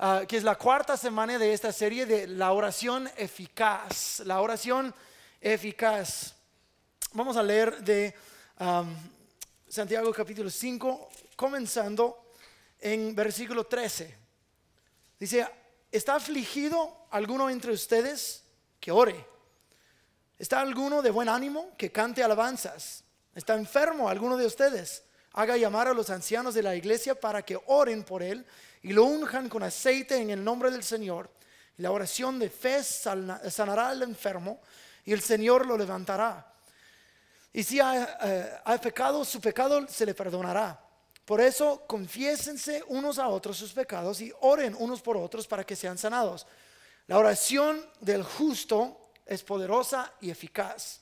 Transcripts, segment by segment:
ah, que es la cuarta semana de esta serie de la oración eficaz. La oración eficaz. Vamos a leer de Santiago capítulo 5, comenzando en versículo 13. Dice, ¿está afligido alguno entre ustedes que ore? ¿Está alguno de buen ánimo que cante alabanzas? ¿Está enfermo alguno de ustedes? Haga llamar a los ancianos de la iglesia para que oren por él y lo unjan con aceite en el nombre del Señor. Y la oración de fe sana- sanará al enfermo y el Señor lo levantará. Y si ha, eh, ha pecado, su pecado se le perdonará. Por eso confiésense unos a otros sus pecados y oren unos por otros para que sean sanados. La oración del justo es poderosa y eficaz.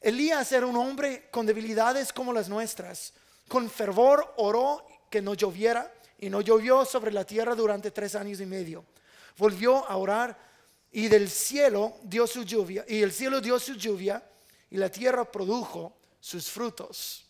Elías era un hombre con debilidades como las nuestras. Con fervor oró que no lloviera y no llovió sobre la tierra durante tres años y medio. Volvió a orar y del cielo dio su lluvia y el cielo dio su lluvia y la tierra produjo sus frutos.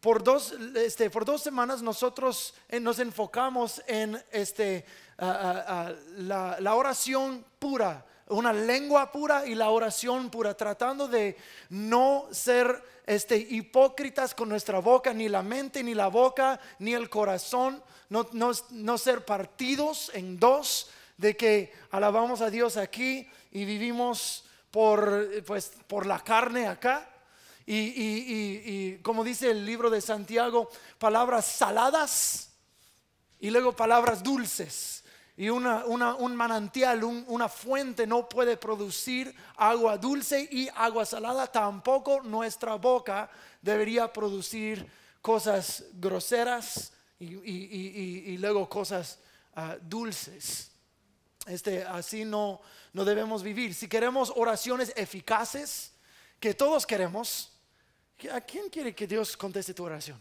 Por dos, este, por dos semanas nosotros eh, nos enfocamos en este, la oración pura, una lengua pura y la oración pura, tratando de no ser este, hipócritas con nuestra boca, ni la mente, ni la boca, ni el corazón, no, no, no ser partidos en dos, de que alabamos a Dios aquí y vivimos por, pues, por la carne acá. Y, y- y- y como dice el libro de Santiago, palabras saladas y luego palabras dulces. Y una, una- un manantial, un- una fuente no puede producir agua dulce y agua salada. Tampoco nuestra boca debería producir cosas groseras y- y- y luego cosas ah, dulces. Este, así no, no debemos vivir. Si queremos oraciones eficaces, que todos queremos, ¿a quién quiere que Dios conteste tu oración?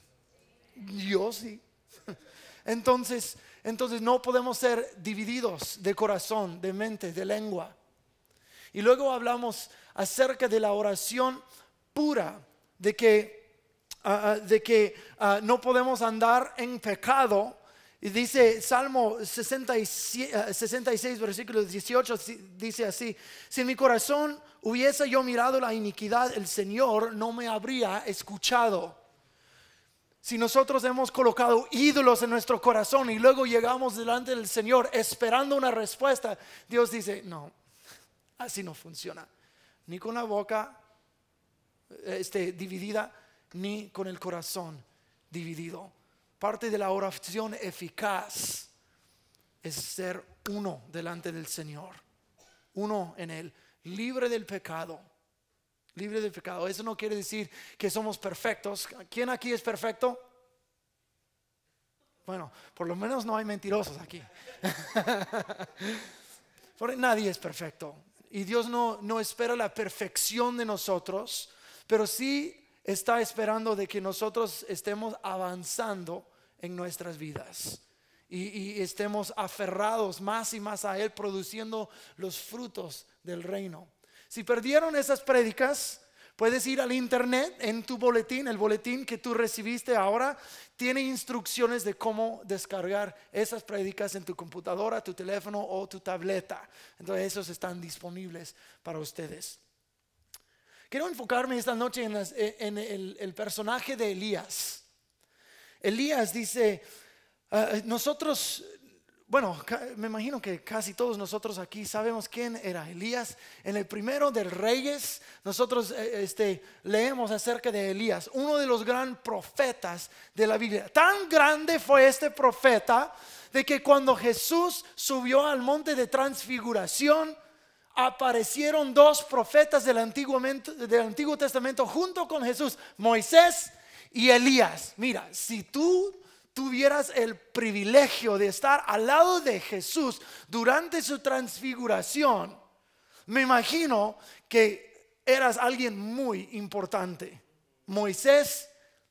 Yo sí. Entonces, entonces no podemos ser divididos de corazón, de mente, de lengua. Y luego hablamos acerca de la oración pura, de que, ah, ah, de que ah, no podemos andar en pecado. Y dice Salmo 66, ah, 66, versículo 18, si- dice así, si en mi corazón hubiese yo mirado la iniquidad, el Señor no me habría escuchado. Si nosotros hemos colocado ídolos en nuestro corazón y luego llegamos delante del Señor esperando una respuesta, Dios dice, no, así no funciona. Ni con la boca este, dividida, ni con el corazón dividido. Parte de la oración eficaz es ser uno delante del Señor, uno en Él, libre del pecado libre del pecado. Eso no quiere decir que somos perfectos. ¿Quién aquí es perfecto? Bueno, por lo menos no hay mentirosos aquí. Porque nadie es perfecto. Y Dios no, no espera la perfección de nosotros, pero sí está esperando de que nosotros estemos avanzando en nuestras vidas. Y estemos aferrados más y más a Él, produciendo los frutos del reino. Si perdieron esas prédicas, puedes ir al internet en tu boletín, el boletín que tú recibiste ahora tiene instrucciones de cómo descargar esas prédicas en tu computadora, tu teléfono o tu tableta. Entonces esos están disponibles para ustedes. Quiero enfocarme esta noche en, el, el personaje de Elías. Elías dice, ah, nosotros, bueno, me imagino que casi todos nosotros aquí sabemos quién era Elías. En el primero de Reyes, nosotros eh, este, leemos acerca de Elías, uno de los gran profetas de la Biblia. Tan grande fue este profeta de que cuando Jesús subió al monte de transfiguración, aparecieron dos profetas del Antiguo, del Antiguo Testamento junto con Jesús, Moisés y Elías. Mira, si tú tuvieras el privilegio de estar al lado de Jesús durante su transfiguración, me imagino que eras alguien muy importante. Moisés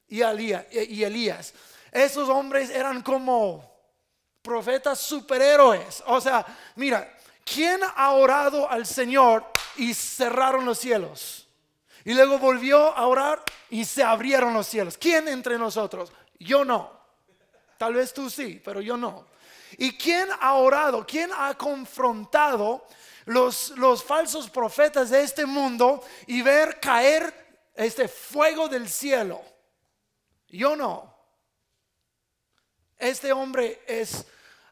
y Elías. Esos hombres eran como profetas superhéroes. O sea, mira, ¿quién ha orado al Señor y cerraron los cielos? Y luego volvió a orar y se abrieron los cielos. ¿Quién entre nosotros? Yo no. Tal vez tú sí, pero yo no. ¿Y quién ha orado? ¿Quién ha confrontado los, falsos profetas de este mundo y ver caer este fuego del cielo? Yo no. Este hombre es...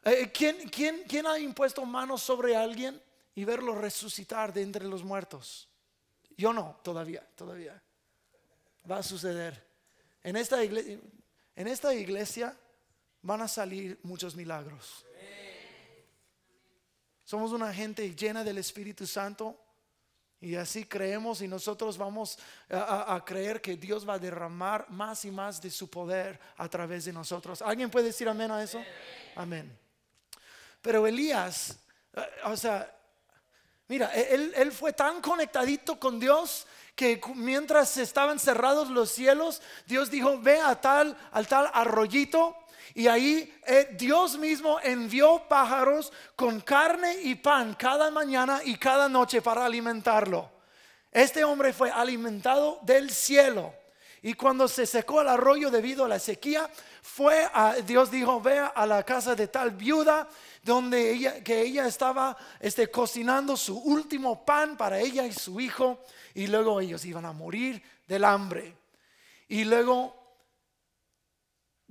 Eh, ¿quién, quién, quién ha impuesto manos sobre alguien y verlo resucitar de entre los muertos? Yo no, todavía, todavía. Va a suceder. En esta iglesia, en esta iglesia van a salir muchos milagros. Somos una gente llena del Espíritu Santo y así creemos y nosotros vamos a, creer que Dios va a derramar más y más de su poder a través de nosotros. ¿Alguien puede decir amén a eso? Amén. Pero Elías, eh, o sea, mira, e, él, fue tan conectadito con Dios que mientras estaban cerrados los cielos, Dios dijo, ve a tal, al tal arroyito y ahí eh, Dios mismo envió pájaros con carne y pan cada mañana y cada noche para alimentarlo. Este hombre fue alimentado del cielo. Y cuando se secó el arroyo debido a la sequía, fue a, Dios dijo, ve a la casa de tal viuda donde ella, que ella estaba este, cocinando su último pan para ella y su hijo, y luego ellos iban a morir del hambre. Y luego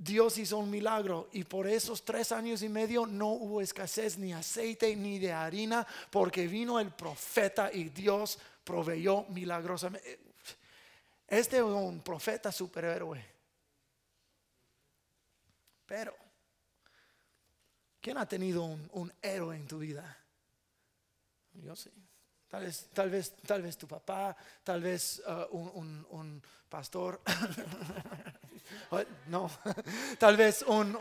Dios hizo un milagro y por esos tres años y medio no hubo escasez ni aceite ni de harina porque vino el profeta y Dios proveyó milagrosamente. Este es un profeta superhéroe. Pero, ¿quién ha tenido un, héroe en tu vida? Yo sí. Tal vez, tal vez, tal vez tu papá, tal vez uh, un pastor. no, tal vez un,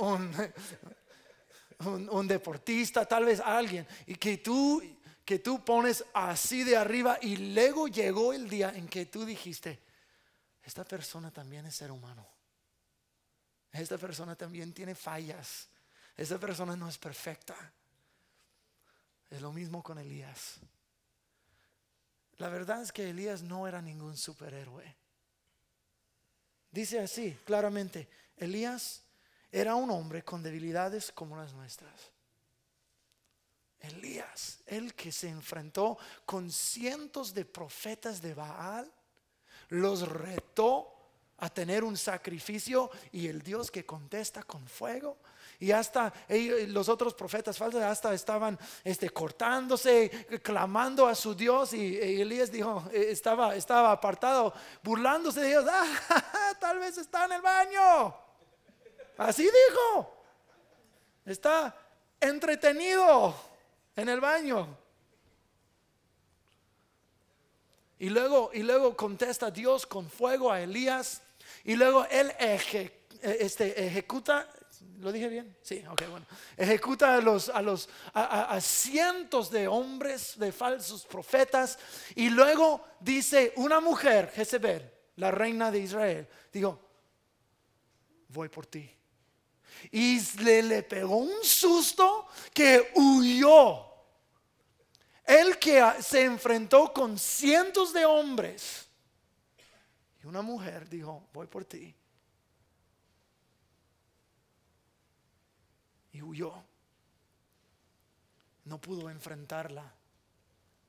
un, deportista, tal vez alguien, y que tú, que tú pones así de arriba y luego llegó el día en que tú dijiste, esta persona también es ser humano, esta persona también tiene fallas, esta persona no es perfecta. Es lo mismo con Elías. La verdad es que Elías no era ningún superhéroe. Dice así claramente, Elías era un hombre con debilidades como las nuestras. Elías, el que se enfrentó con cientos de profetas de Baal, los retó a tener un sacrificio y el Dios que contesta con fuego y hasta los otros profetas falsos hasta estaban este, cortándose, clamando a su Dios. Y, Elías dijo, eh, estaba, estaba apartado, burlándose de Dios. Ah, tal vez está en el baño. Así dijo. Está entretenido en el baño. Y luego, y luego contesta Dios con fuego a Elías. Y luego él este, ejecuta ¿Lo dije bien? Sí, ok, bueno. Ejecuta a los, a los, a, cientos de hombres, de falsos profetas. Y luego dice una mujer, Jezebel, la reina de Israel, digo, voy por ti. Y le, le pegó un susto que huyó. El que se enfrentó con cientos de hombres. Y una mujer dijo, voy por ti. Y huyó. No pudo enfrentarla.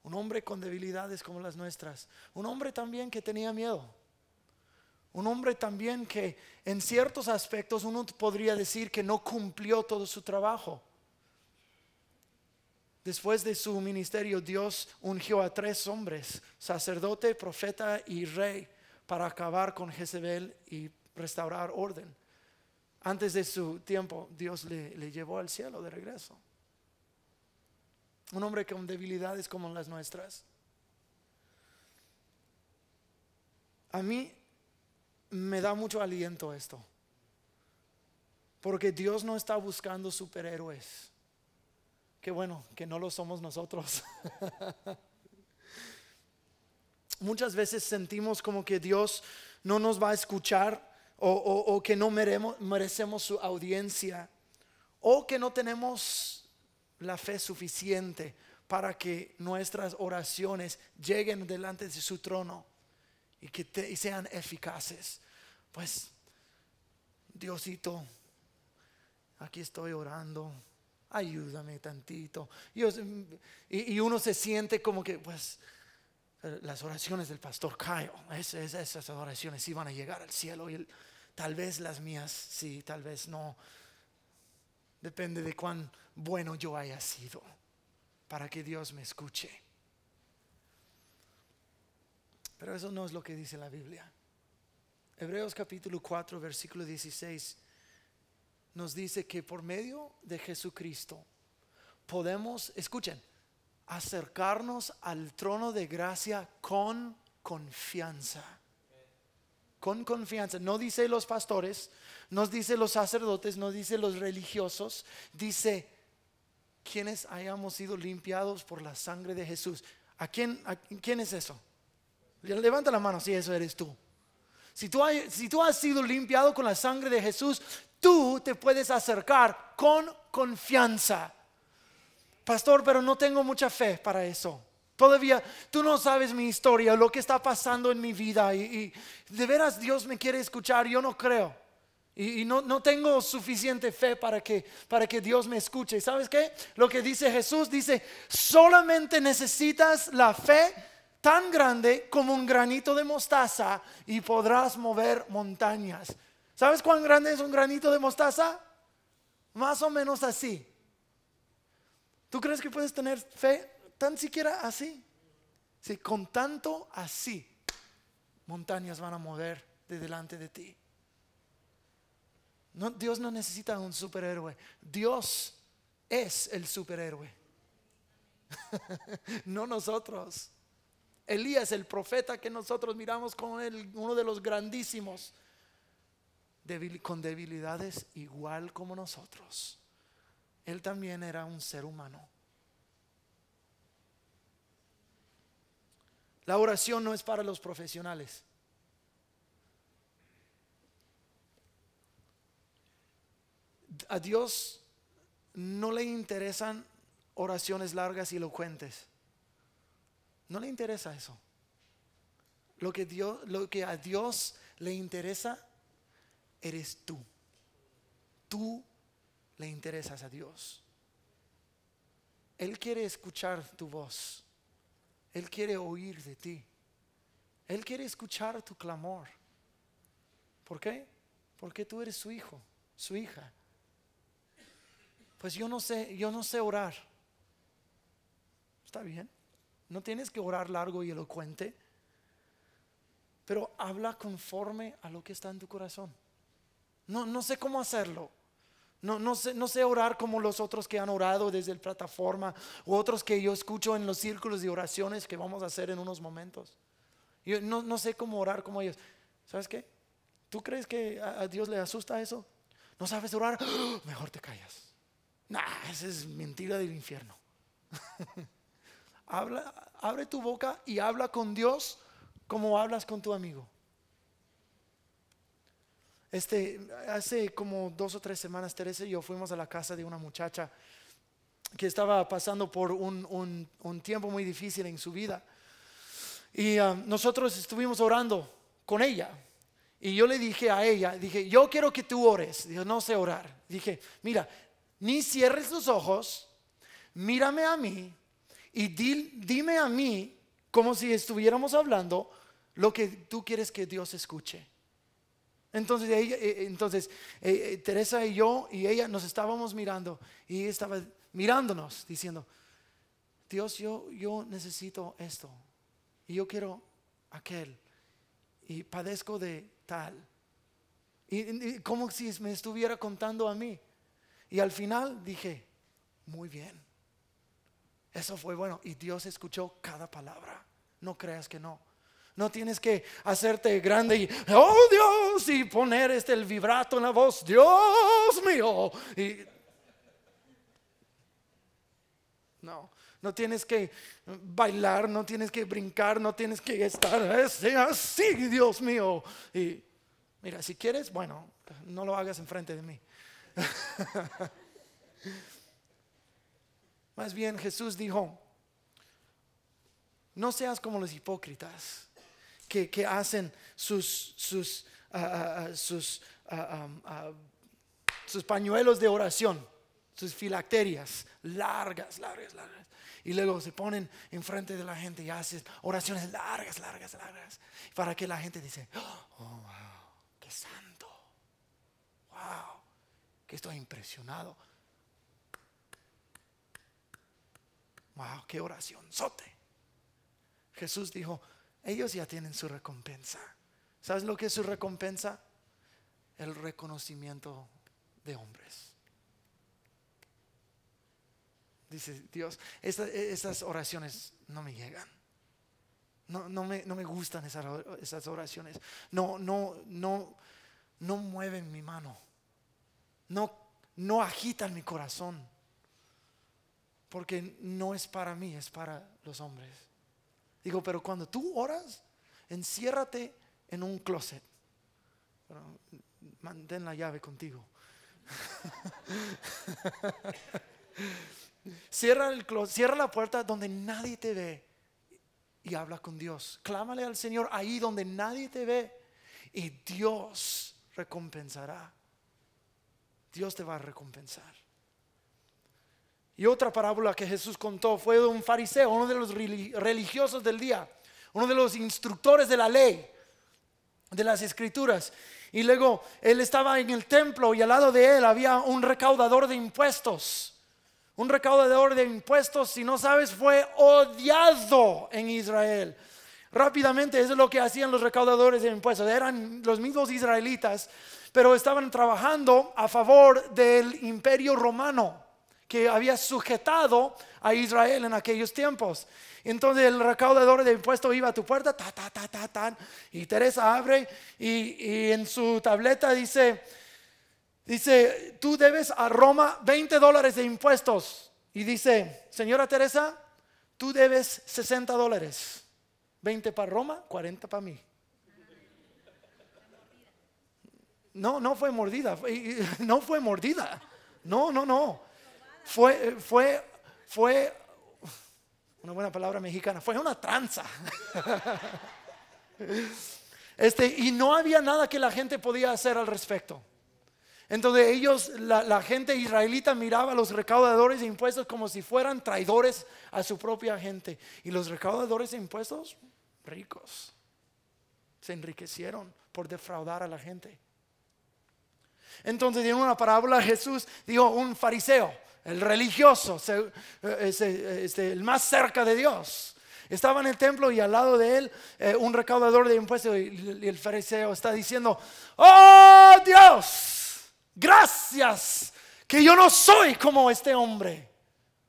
Un hombre con debilidades como las nuestras. Un hombre también que tenía miedo. Un hombre también que en ciertos aspectos uno podría decir que no cumplió todo su trabajo. Después de su ministerio, Dios ungió a tres hombres, sacerdote, profeta y rey, para acabar con Jezebel y restaurar orden antes de su tiempo, Dios le, llevó al cielo de regreso. Un hombre con debilidades como las nuestras. A mí me da mucho aliento esto. Porque Dios no está buscando superhéroes. Qué bueno que no lo somos nosotros. Muchas veces sentimos como que Dios no nos va a escuchar o, que no merecemos su audiencia, o que no tenemos la fe suficiente para que nuestras oraciones lleguen delante de su trono. y que y sean eficaces. Pues, Diosito, aquí estoy orando, ayúdame tantito. Y, y- uno se siente como que, pues, las oraciones del pastor Kyle, es- es- esas oraciones sí van a llegar al cielo y tal vez las mías sí, tal vez no. Depende de cuán bueno yo haya sido para que Dios me escuche. Pero eso no es lo que dice la Biblia. Hebreos capítulo 4, versículo 16 nos dice que por medio de Jesucristo podemos, escuchen, acercarnos al trono de gracia con confianza. Con confianza. No dice los pastores, no dice los sacerdotes, no dice los religiosos, dice quienes hayamos sido limpiados por la sangre de Jesús. ¿A quién, quién es eso? Levanta la mano si eso eres tú. Si tú, si tú has sido limpiado con la sangre de Jesús, tú te puedes acercar con confianza. Pastor, pero no tengo mucha fe para eso. Todavía tú no sabes mi historia, lo que está pasando en mi vida y, de veras Dios me quiere escuchar, yo no creo. Y, y no, no tengo suficiente fe para que, para que Dios me escuche. ¿Sabes qué? Lo que dice Jesús dice, solamente necesitas la fe tan grande como un granito de mostaza y podrás mover montañas. ¿Sabes cuán grande es un granito de mostaza? Más o menos así. ¿Tú crees que puedes tener fe tan siquiera así? Si con tanto así, montañas van a mover de delante de ti. Dios no necesita un superhéroe. Dios es el superhéroe. no nosotros. Elías, el profeta que nosotros miramos como uno de los grandísimos, con debilidades igual como nosotros. Él también era un ser humano. La oración no es para los profesionales. A Dios no le interesan oraciones largas y elocuentes. No le interesa eso. Lo que, Dios, lo que a Dios le interesa eres tú. Tú le interesas a Dios. Él quiere escuchar tu voz. Él quiere oír de ti. Él quiere escuchar tu clamor. ¿Por qué? Porque tú eres su hijo, su hija. Pues yo no sé, yo no sé orar. Está bien. No tienes que orar largo y elocuente. Pero habla conforme a lo que está en tu corazón. No, no sé cómo hacerlo. No, no, sé, no sé orar como los otros que han orado desde el plataforma u otros que yo escucho en los círculos de oraciones que vamos a hacer en unos momentos. Yo no, no sé cómo orar como ellos. ¿Sabes qué? ¿Tú crees que a, Dios le asusta eso? ¿No sabes orar? Mejor te callas. Nah, esa es mentira del infierno. habla, abre tu boca y habla con Dios como hablas con tu amigo. Este, hace como dos o tres semanas, Teresa y yo fuimos a la casa de una muchacha que estaba pasando por un, un- tiempo muy difícil en su vida. Y ah, nosotros estuvimos orando con ella. Y yo le dije a ella, dije, yo quiero que tú ores. Dijo, no sé orar. Dije, mira, ni cierres tus ojos, mírame a mí y di- dime a mí, como si estuviéramos hablando, lo que tú quieres que Dios escuche. Entonces, ella- eh, entonces eh, eh, Teresa y yo y ella nos estábamos mirando y estaba mirándonos diciendo, Dios, yo, yo necesito esto y yo quiero aquel y padezco de tal. Y como si me estuviera contando a mí. Y al final dije, muy bien. Eso fue bueno. Y Dios escuchó cada palabra. No creas que no. No tienes que hacerte grande y, oh Dios, y poner este el vibrato en la voz, Dios mío. Y, no, no tienes que bailar, no tienes que brincar, no tienes que estar así, así, Dios mío. Y mira, si quieres, bueno, no lo hagas enfrente de mí. Más bien Jesús dijo, no seas como los hipócritas que, hacen sus, sus, ah, ah, ah, sus pañuelos de oración, sus filacterias largas, largas, largas. Y luego se ponen enfrente de la gente y hacen oraciones largas, largas, largas. Para que la gente dice, oh, wow, qué santo. Wow, que estoy impresionado. Wow, qué oración, sote. Jesús dijo, ellos ya tienen su recompensa. ¿Sabes lo que es su recompensa? El reconocimiento de hombres. Dice Dios, esta- esas oraciones no me llegan. No, no, me, no me gustan esas, esas oraciones. No, no, no, no mueven mi mano. No, no agitan mi corazón. Porque no es para mí, es para los hombres. Digo, pero cuando tú oras, enciérrate en un closet. Mantén la llave contigo. Cierra, el clo- cierra la puerta donde nadie te ve y habla con Dios. Clámale al Señor ahí donde nadie te ve y Dios recompensará. Dios te va a recompensar. Y otra parábola que Jesús contó fue de un fariseo, uno de los reli- religiosos del día, uno de los instructores de la ley, de las escrituras. Y luego él estaba en el templo y al lado de él había un recaudador de impuestos. Un recaudador de impuestos, si no sabes, fue odiado en Israel. Rápidamente, eso es lo que hacían los recaudadores de impuestos. Eran los mismos israelitas, pero estaban trabajando a favor del imperio romano que había sujetado a Israel en aquellos tiempos. Entonces el recaudador de impuestos iba a tu puerta, ta, ta, ta, ta, y Teresa abre y, en su tableta dice, dice, tú debes a Roma 20 dólares de impuestos. Y dice, señora Teresa, tú debes 60 dólares. 20 para Roma, 40 para mí. No, no fue mordida, no fue mordida. No, no, no. Fue, fue, fue, una buena palabra mexicana, fue una tranza. Este, y no había nada que la gente podía hacer al respecto. Entonces ellos, la, gente israelita miraba a los recaudadores de impuestos como si fueran traidores a su propia gente. Y los recaudadores de impuestos, ricos, se enriquecieron por defraudar a la gente. Entonces en una parábola Jesús dijo un fariseo, el religioso, eh, este, el más cerca de Dios. Estaba en el templo y al lado de él eh, un recaudador de impuestos y el fariseo está diciendo, oh Dios, gracias que yo no soy como este hombre,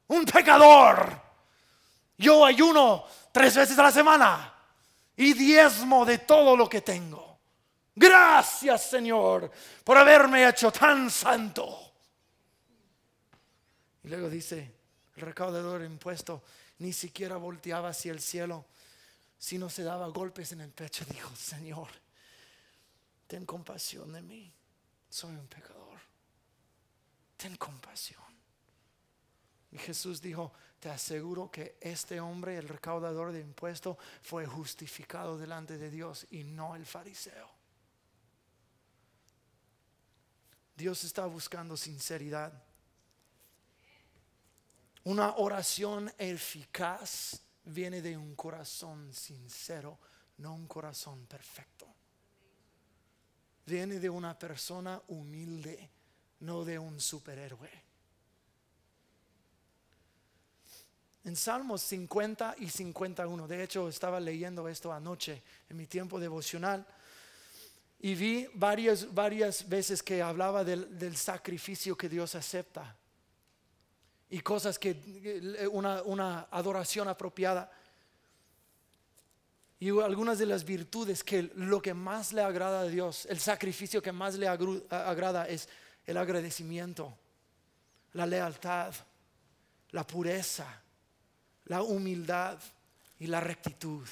un pecador. Yo ayuno tres veces a la semana y diezmo de todo lo que tengo. Gracias Señor por haberme hecho tan santo. Y luego dice, el recaudador de impuesto ni siquiera volteaba hacia el cielo, sino se daba golpes en el pecho. Dijo, Señor, ten compasión de mí, soy un pecador. Ten compasión. Y Jesús dijo, te aseguro que este hombre, el recaudador de impuestos, fue justificado delante de Dios y no el fariseo. Dios está buscando sinceridad. Una oración eficaz viene de un corazón sincero, no un corazón perfecto. Viene de una persona humilde, no de un superhéroe. En Salmos 50 y 51, de hecho estaba leyendo esto anoche en mi tiempo devocional y vi varias, varias veces que hablaba del, del sacrificio que Dios acepta y cosas que una, una adoración apropiada y algunas de las virtudes que lo que más le agrada a Dios, el sacrificio que más le agrada es el agradecimiento, la lealtad, la pureza, la humildad y la rectitud.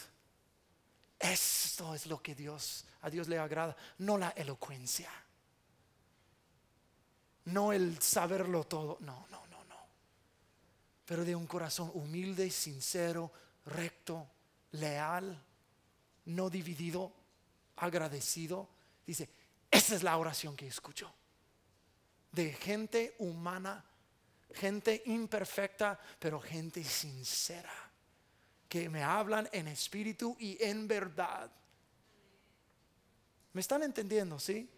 Esto es lo que Dios a Dios le agrada, no la elocuencia, no el saberlo todo, no, no. Pero de un corazón humilde, sincero, recto, leal, no dividido, agradecido. Dice, esa es la oración que escucho. De gente humana, gente imperfecta, pero gente sincera, que me hablan en espíritu y en verdad. ¿Me están entendiendo? ¿Sí?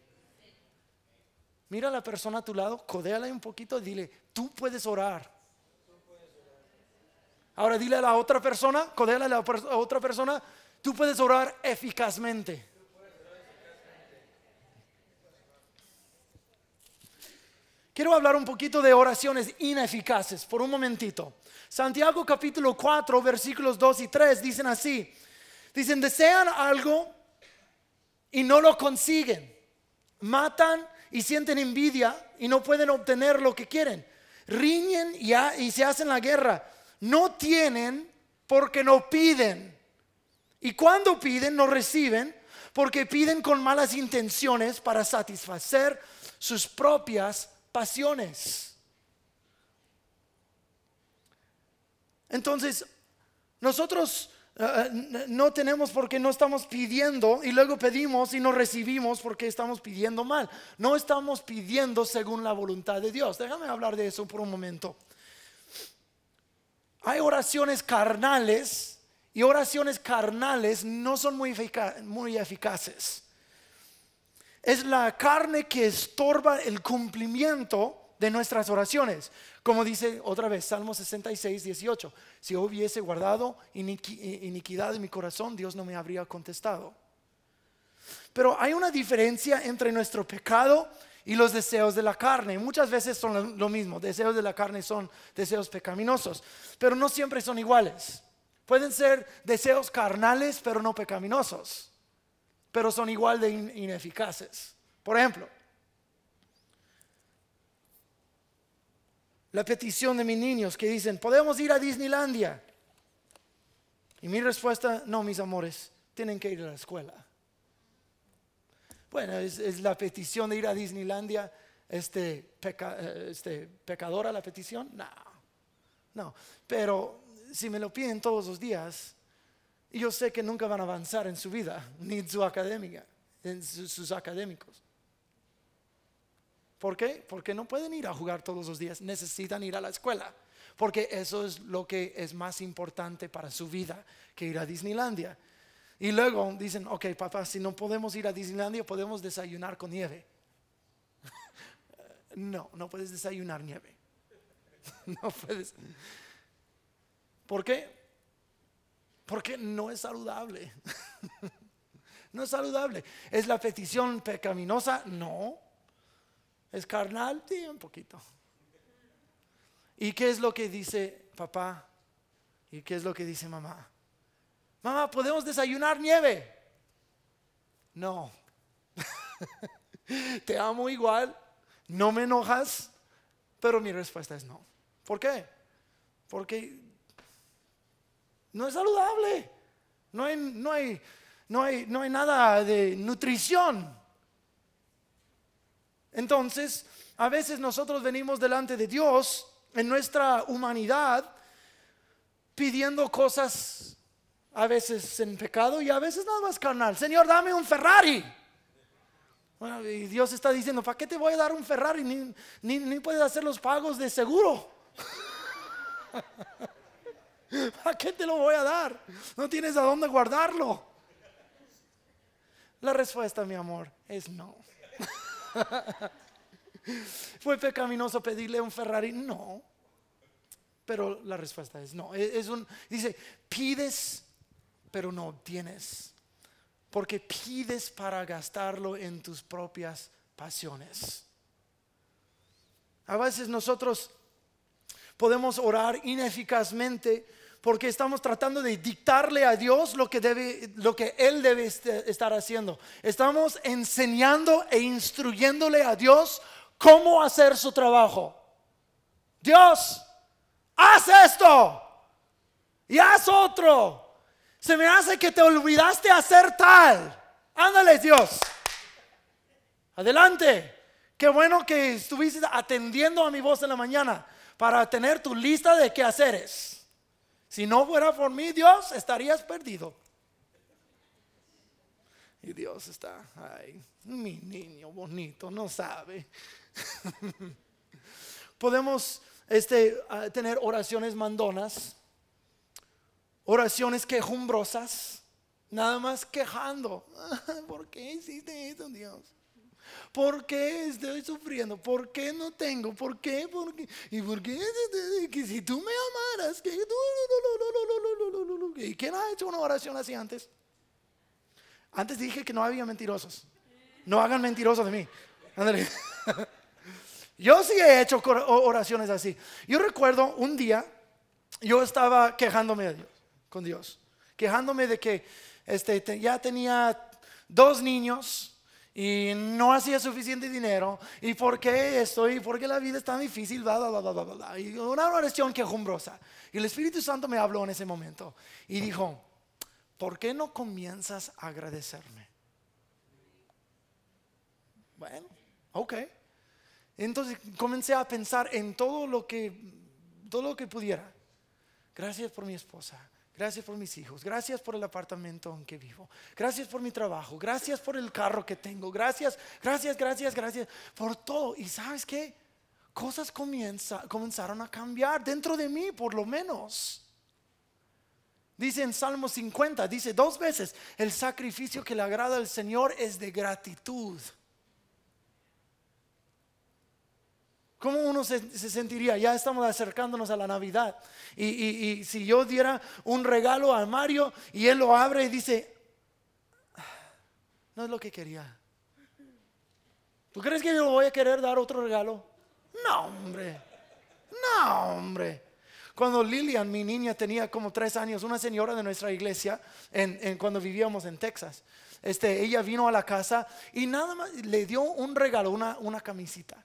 Mira a la persona a tu lado, codéale un poquito dile, tú puedes orar. Ahora dile a la otra persona, a la otra persona, tú puedes orar eficazmente. Quiero hablar un poquito de oraciones ineficaces por un momentito. Santiago capítulo 4, versículos 2 y 3 dicen así. Dicen, desean algo y no lo consiguen. Matan y sienten envidia y no pueden obtener lo que quieren. Riñen y se hacen la guerra. No tienen porque no piden. Y cuando piden, no reciben porque piden con malas intenciones para satisfacer sus propias pasiones. Entonces, nosotros eh, eh, no tenemos porque no estamos pidiendo y luego pedimos y no recibimos porque estamos pidiendo mal. No estamos pidiendo según la voluntad de Dios. Déjame hablar de eso por un momento. Hay oraciones carnales y oraciones carnales no son muy, eficaces es la carne que estorba el cumplimiento de nuestras oraciones. Como dice otra vez Salmo 66, 18, si hubiese guardado iniquidad en mi corazón, Dios no me habría contestado. Pero hay una diferencia entre nuestro pecado y los deseos de la carne. Muchas veces son lo mismo, deseos de la carne son deseos pecaminosos, pero no siempre son iguales. Pueden ser deseos carnales, pero no pecaminosos pero son igual de ineficaces. Por ejemplo, la petición de mis niños que dicen, podemos ir a Disneylandia. Y mi respuesta, no, mis amores, tienen que ir a la escuela. Bueno, es, la petición de ir a Disneylandia, este, eh, este, pecadora la petición, no, no, pero si me lo piden todos los días, yo sé que nunca van a avanzar en su vida, ni en su academia, en sus académicos. ¿Por qué? Porque no pueden ir a jugar todos los días, necesitan ir a la escuela. Porque eso es lo que es más importante para su vida que ir a Disneylandia. Y luego dicen, ok, papá, si no podemos ir a Disneylandia, podemos desayunar con nieve. no, no puedes desayunar nieve. no puedes. ¿Por qué? Porque no es saludable. no es saludable. ¿Es la petición pecaminosa? No. ¿Es carnal? Sí, un poquito. ¿Y qué es lo que dice papá? ¿Y qué es lo que dice mamá? Mamá, ¿podemos desayunar nieve? No. Te amo igual, no me enojas, pero mi respuesta es no. ¿Por qué? Porque no es saludable. No hay, no hay, no hay, no hay nada de nutrición. Entonces, a veces nosotros venimos delante de Dios en nuestra humanidad pidiendo cosas a veces en pecado y a veces nada más carnal. Señor, dame un Ferrari. y Dios está diciendo, ¿para qué te voy a dar un Ferrari? Ni, ni, ni puedes hacer los pagos de seguro. ¿A qué te lo voy a dar? No tienes a dónde guardarlo. La respuesta, mi amor, es no. ¿Fue pecaminoso pedirle un Ferrari? No. Pero la respuesta es no. Es un, dice, pides, pero no obtienes. Porque pides para gastarlo en tus propias pasiones. A veces nosotros podemos orar ineficazmente porque estamos tratando de dictarle a Dios lo que, debe, lo que Él debe estar haciendo. Estamos enseñando e instruyéndole a Dios cómo hacer su trabajo. Dios, haz esto y haz otro. Se me hace que te olvidaste hacer tal. Ándale, Dios. Adelante. Qué bueno que estuviste atendiendo a mi voz en la mañana para tener tu lista de qué haceres. Si no fuera por mí, Dios, estarías perdido. Y Dios está, ay, mi niño bonito, no sabe. Podemos este, tener oraciones mandonas, oraciones quejumbrosas, nada más quejando. ¿Por qué hiciste eso, Dios? ¿Por qué estoy sufriendo? ¿Por qué no tengo? ¿Por qué? ¿Por qué? ¿Y por qué? Que si tú me amaras, ¿Y quién ha hecho una oración así antes? Antes dije que no había mentirosos. No hagan mentirosos de mí. Yo sí he hecho oraciones así. Yo recuerdo un día, yo estaba quejándome con Dios, quejándome de que este, ya tenía dos niños y no hacía suficiente dinero y por qué esto y por qué la vida es tan difícil, bla, bla, bla, bla, bla, Y una oración quejumbrosa. Y el Espíritu Santo me habló en ese momento y dijo, ¿por qué no comienzas a agradecerme? Bueno, ok. Entonces comencé a pensar en todo lo que, todo lo que pudiera. Gracias por mi esposa. Gracias por mis hijos. Gracias por el apartamento en que vivo. Gracias por mi trabajo. Gracias por el carro que tengo. Gracias, gracias, gracias, gracias por todo. Y sabes qué? Cosas comenzaron a cambiar dentro de mí, por lo menos. Dice en Salmo 50, dice dos veces, el sacrificio que le agrada al Señor es de gratitud. ¿Cómo uno se, sentiría? Ya estamos acercándonos a la Navidad. Y, si yo diera un regalo a Mario y él lo abre y dice, no es lo que quería. ¿Tú crees que yo voy a querer dar otro regalo? No, hombre. No, hombre. Cuando Lilian, mi niña, tenía como tres años, una señora de nuestra iglesia, en, cuando vivíamos en Texas, este, ella vino a la casa y nada más le dio un regalo, una, una camisita.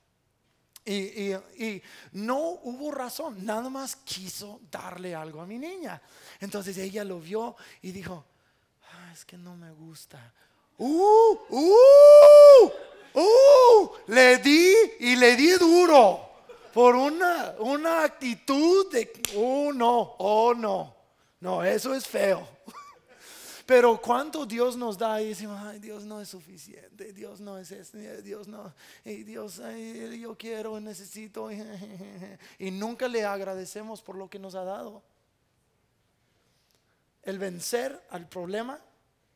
Y, no hubo razón, nada más quiso darle algo a mi niña. Entonces ella lo vio y dijo, ah, es que no me gusta. Uh, uh, uh, le di y le di duro por una, una actitud de, oh no, oh no, no, eso es feo. Pero cuánto Dios nos da y decimos, ay, Dios no es suficiente, Dios no es este, Dios no, y Dios, yo quiero, necesito, y nunca le agradecemos por lo que nos ha dado. El vencer al problema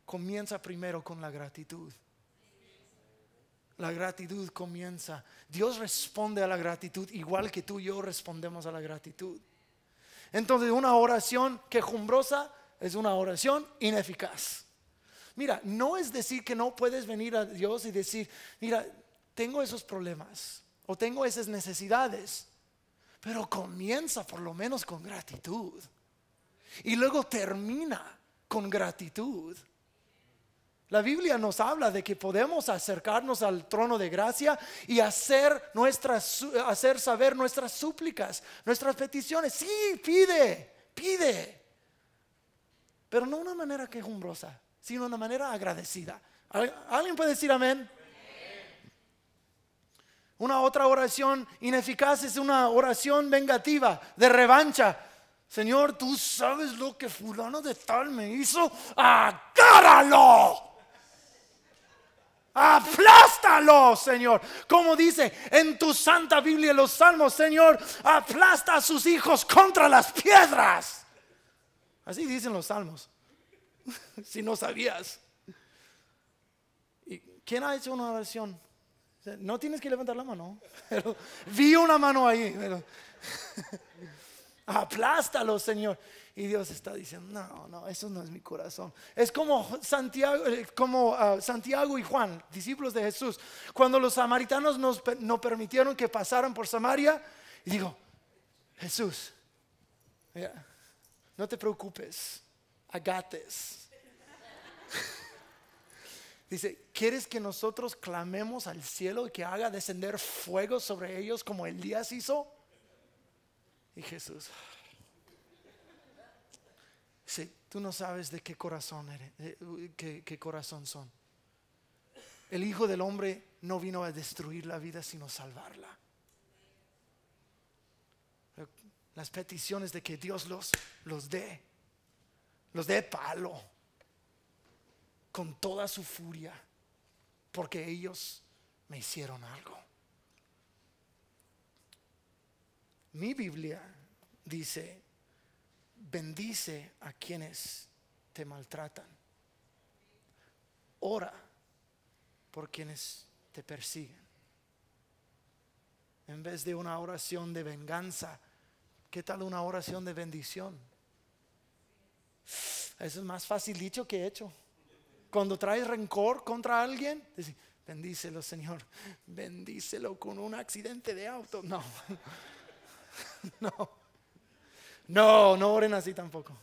comienza primero con la gratitud. La gratitud comienza. Dios responde a la gratitud igual que tú y yo respondemos a la gratitud. Entonces, una oración quejumbrosa es una oración ineficaz. Mira, no es decir que no puedes venir a Dios y decir, mira, tengo esos problemas o tengo esas necesidades, pero comienza por lo menos con gratitud y luego termina con gratitud. La Biblia nos habla de que podemos acercarnos al trono de gracia y hacer, nuestras, hacer saber nuestras súplicas, nuestras peticiones. Sí, pide, pide pero no una manera quejumbrosa, sino una manera agradecida. ¿Alguien puede decir amén? Una otra oración ineficaz es una oración vengativa, de revancha. Señor, tú sabes lo que fulano de tal me hizo, agárralo. Aplástalo, Señor. Como dice en tu santa Biblia los salmos, Señor, aplasta a sus hijos contra las piedras. Así dicen los salmos. si no sabías. ¿Y quién ha hecho una oración? No tienes que levantar la mano. Pero vi una mano ahí. aplástalo, Señor. Y Dios está diciendo, no, no, eso no es mi corazón. Es como Santiago, eh, como ah, Santiago y Juan, discípulos de Jesús. Cuando los samaritanos nos, no permitieron que pasaran por Samaria, y digo, Jesús, no te preocupes, agates. Dice, ¿quieres que nosotros clamemos al cielo y que haga descender fuego sobre ellos como Elías hizo? Y Jesús, dice, tú no sabes de qué corazón eres, qué, qué corazón son. El Hijo del Hombre no vino a destruir la vida, sino salvarla. Las peticiones de que Dios los, los dé los dé palo. con toda su furia porque ellos me hicieron algo. Mi Biblia dice, bendice a quienes te maltratan. Ora por quienes te persiguen. En vez de una oración de venganza, ¿qué tal una oración de bendición? Eso es más fácil dicho que hecho. Cuando traes rencor contra alguien, bendícelo Señor, bendícelo con un accidente de auto. No, no, no, no oren así tampoco.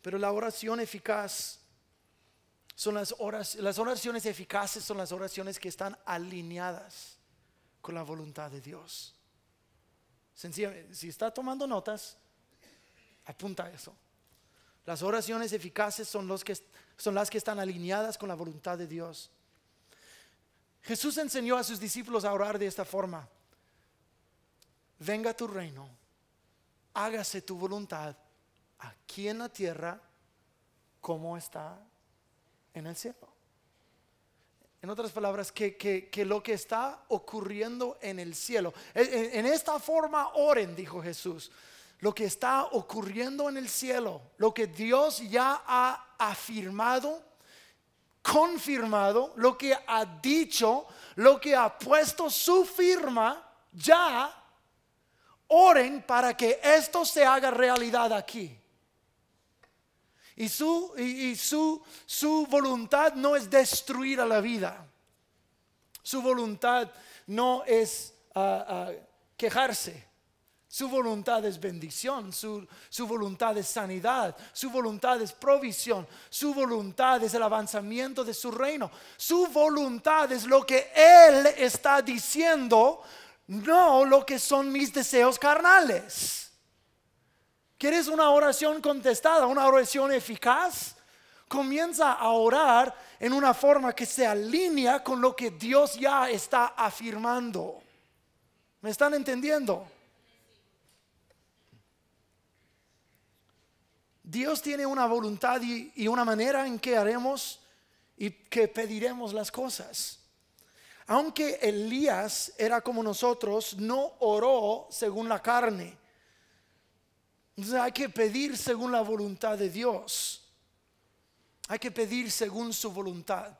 Pero la oración eficaz son las, oraciones, las oraciones eficaces, son las oraciones que están alineadas con la voluntad de Dios. Si está tomando notas, apunta eso. Las oraciones eficaces son, son las que están alineadas con la voluntad de Dios. Jesús enseñó a sus discípulos a orar de esta forma. Venga tu reino, hágase tu voluntad aquí en la tierra como está en el cielo. En otras palabras, que, lo que está ocurriendo en el cielo. En, esta forma oren, dijo Jesús. Lo que está ocurriendo en el cielo, lo que Dios ya ha afirmado, confirmado, lo que ha dicho, lo que ha puesto su firma, ya oren para que esto se haga realidad aquí. Y su, y, su, su voluntad no es destruir a la vida. Su voluntad no es ah, quejarse. Su voluntad es bendición, su, su, voluntad es sanidad, su voluntad es provisión, su voluntad es el avanzamiento de su reino, su voluntad es lo que Él está diciendo, no lo que son mis deseos carnales. ¿Quieres una oración contestada, una oración eficaz? Comienza a orar en una forma que se alinea con lo que Dios ya está afirmando. ¿Me están entendiendo? Dios tiene una voluntad y, una manera en que haremos y que pediremos las cosas. Aunque Elías era como nosotros, no oró según la carne entonces hay que pedir según la voluntad de Dios. Hay que pedir según su voluntad.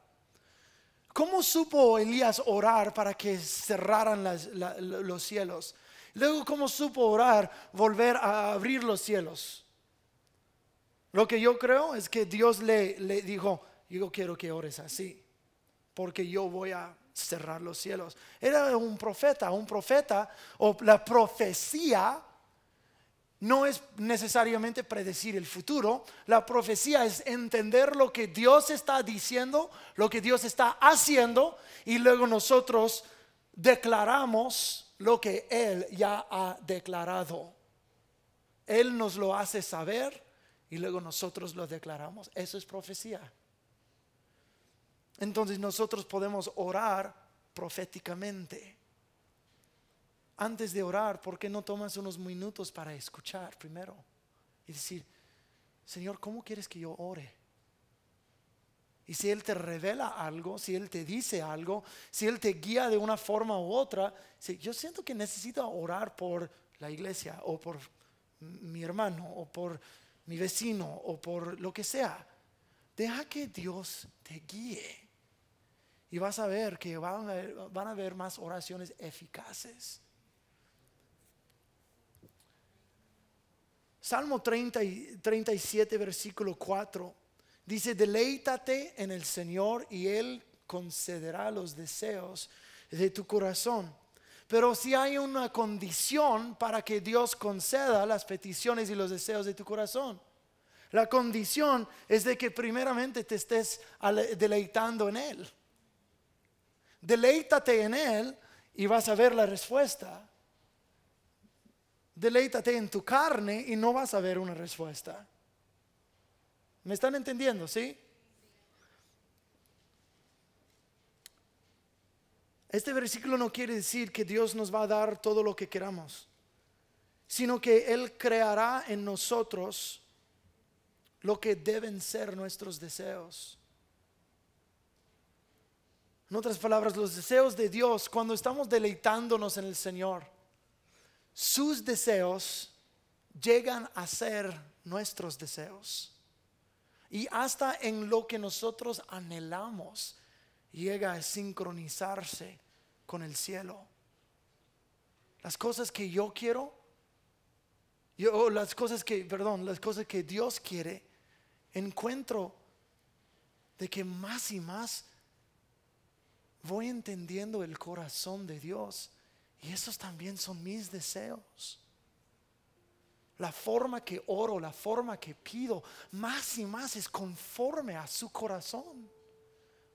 ¿Cómo supo Elías orar para que cerraran los cielos? Luego, ¿cómo supo orar volver a abrir los cielos? Lo que yo creo es que Dios le, le dijo, yo quiero que ores así, porque yo voy a cerrar los cielos. Era un profeta, un profeta, o la profecía no es necesariamente predecir el futuro. La profecía es entender lo que Dios está diciendo, lo que Dios está haciendo y luego nosotros declaramos lo que Él ya ha declarado. Él nos lo hace saber y luego nosotros lo declaramos. Eso es profecía. Entonces nosotros podemos orar proféticamente antes de orar, ¿por qué no tomas unos minutos para escuchar primero? Y decir, Señor, ¿cómo quieres que yo ore? Y si Él te revela algo, si Él te dice algo, si Él te guía de una forma u otra, si yo siento que necesito orar por la iglesia o por mi hermano o por mi vecino o por lo que sea. Deja que Dios te guíe. Y vas a ver que van a van a haber más oraciones eficaces. Salmo 30 37, versículo 4, dice, deleítate en el Señor y Él concederá los deseos de tu corazón. Pero si hay una condición para que Dios conceda las peticiones y los deseos de tu corazón. La condición es de que primeramente te estés deleitando en Él. Deleítate en Él y vas a ver la respuesta deleítate en tu carne y no vas a ver una respuesta. ¿Me están entendiendo? ¿Sí? Este versículo no quiere decir que Dios nos va a dar todo lo que queramos, sino que Él creará en nosotros lo que deben ser nuestros deseos. En otras palabras, los deseos de Dios, cuando estamos deleitándonos en el Señor, sus deseos llegan a ser nuestros deseos. Y hasta en lo que nosotros anhelamos, llega a sincronizarse con el cielo. Las cosas que yo quiero, yo, las cosas que, perdón, las cosas que Dios quiere, encuentro de que más y más voy entendiendo el corazón de Dios. Y esos también son mis deseos. La forma que oro, la forma que pido, más y más es conforme a su corazón.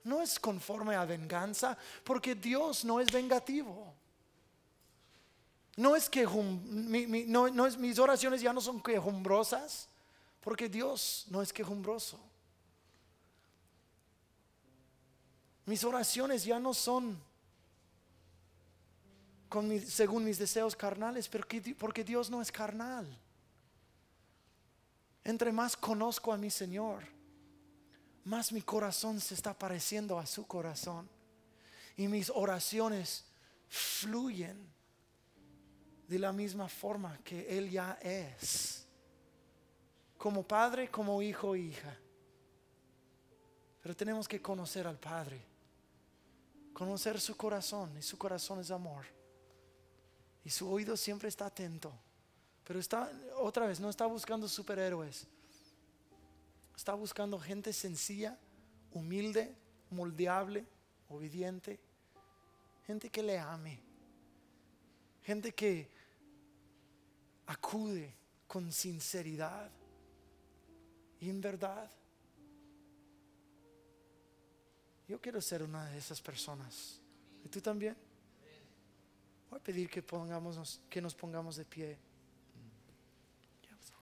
No es conforme a venganza, porque Dios no es vengativo. No es que mis oraciones ya no son quejumbrosas, porque Dios no es quejumbroso. Mis oraciones ya no son según mis deseos carnales, porque Dios no es carnal. Entre más conozco a mi Señor, más mi corazón se está pareciendo a su corazón. Y mis oraciones fluyen de la misma forma que Él ya es. Como padre, como hijo e hija. Pero tenemos que conocer al Padre. Conocer su corazón. Y su corazón es amor. Y su oído siempre está atento. Pero está, otra vez, no está buscando superhéroes. Está buscando gente sencilla, humilde, moldeable, obediente. Gente que le ame. Gente que acude con sinceridad y en verdad. Yo quiero ser una de esas personas. ¿Y tú también? Voy a pedir que, pongamos, que nos pongamos de pie.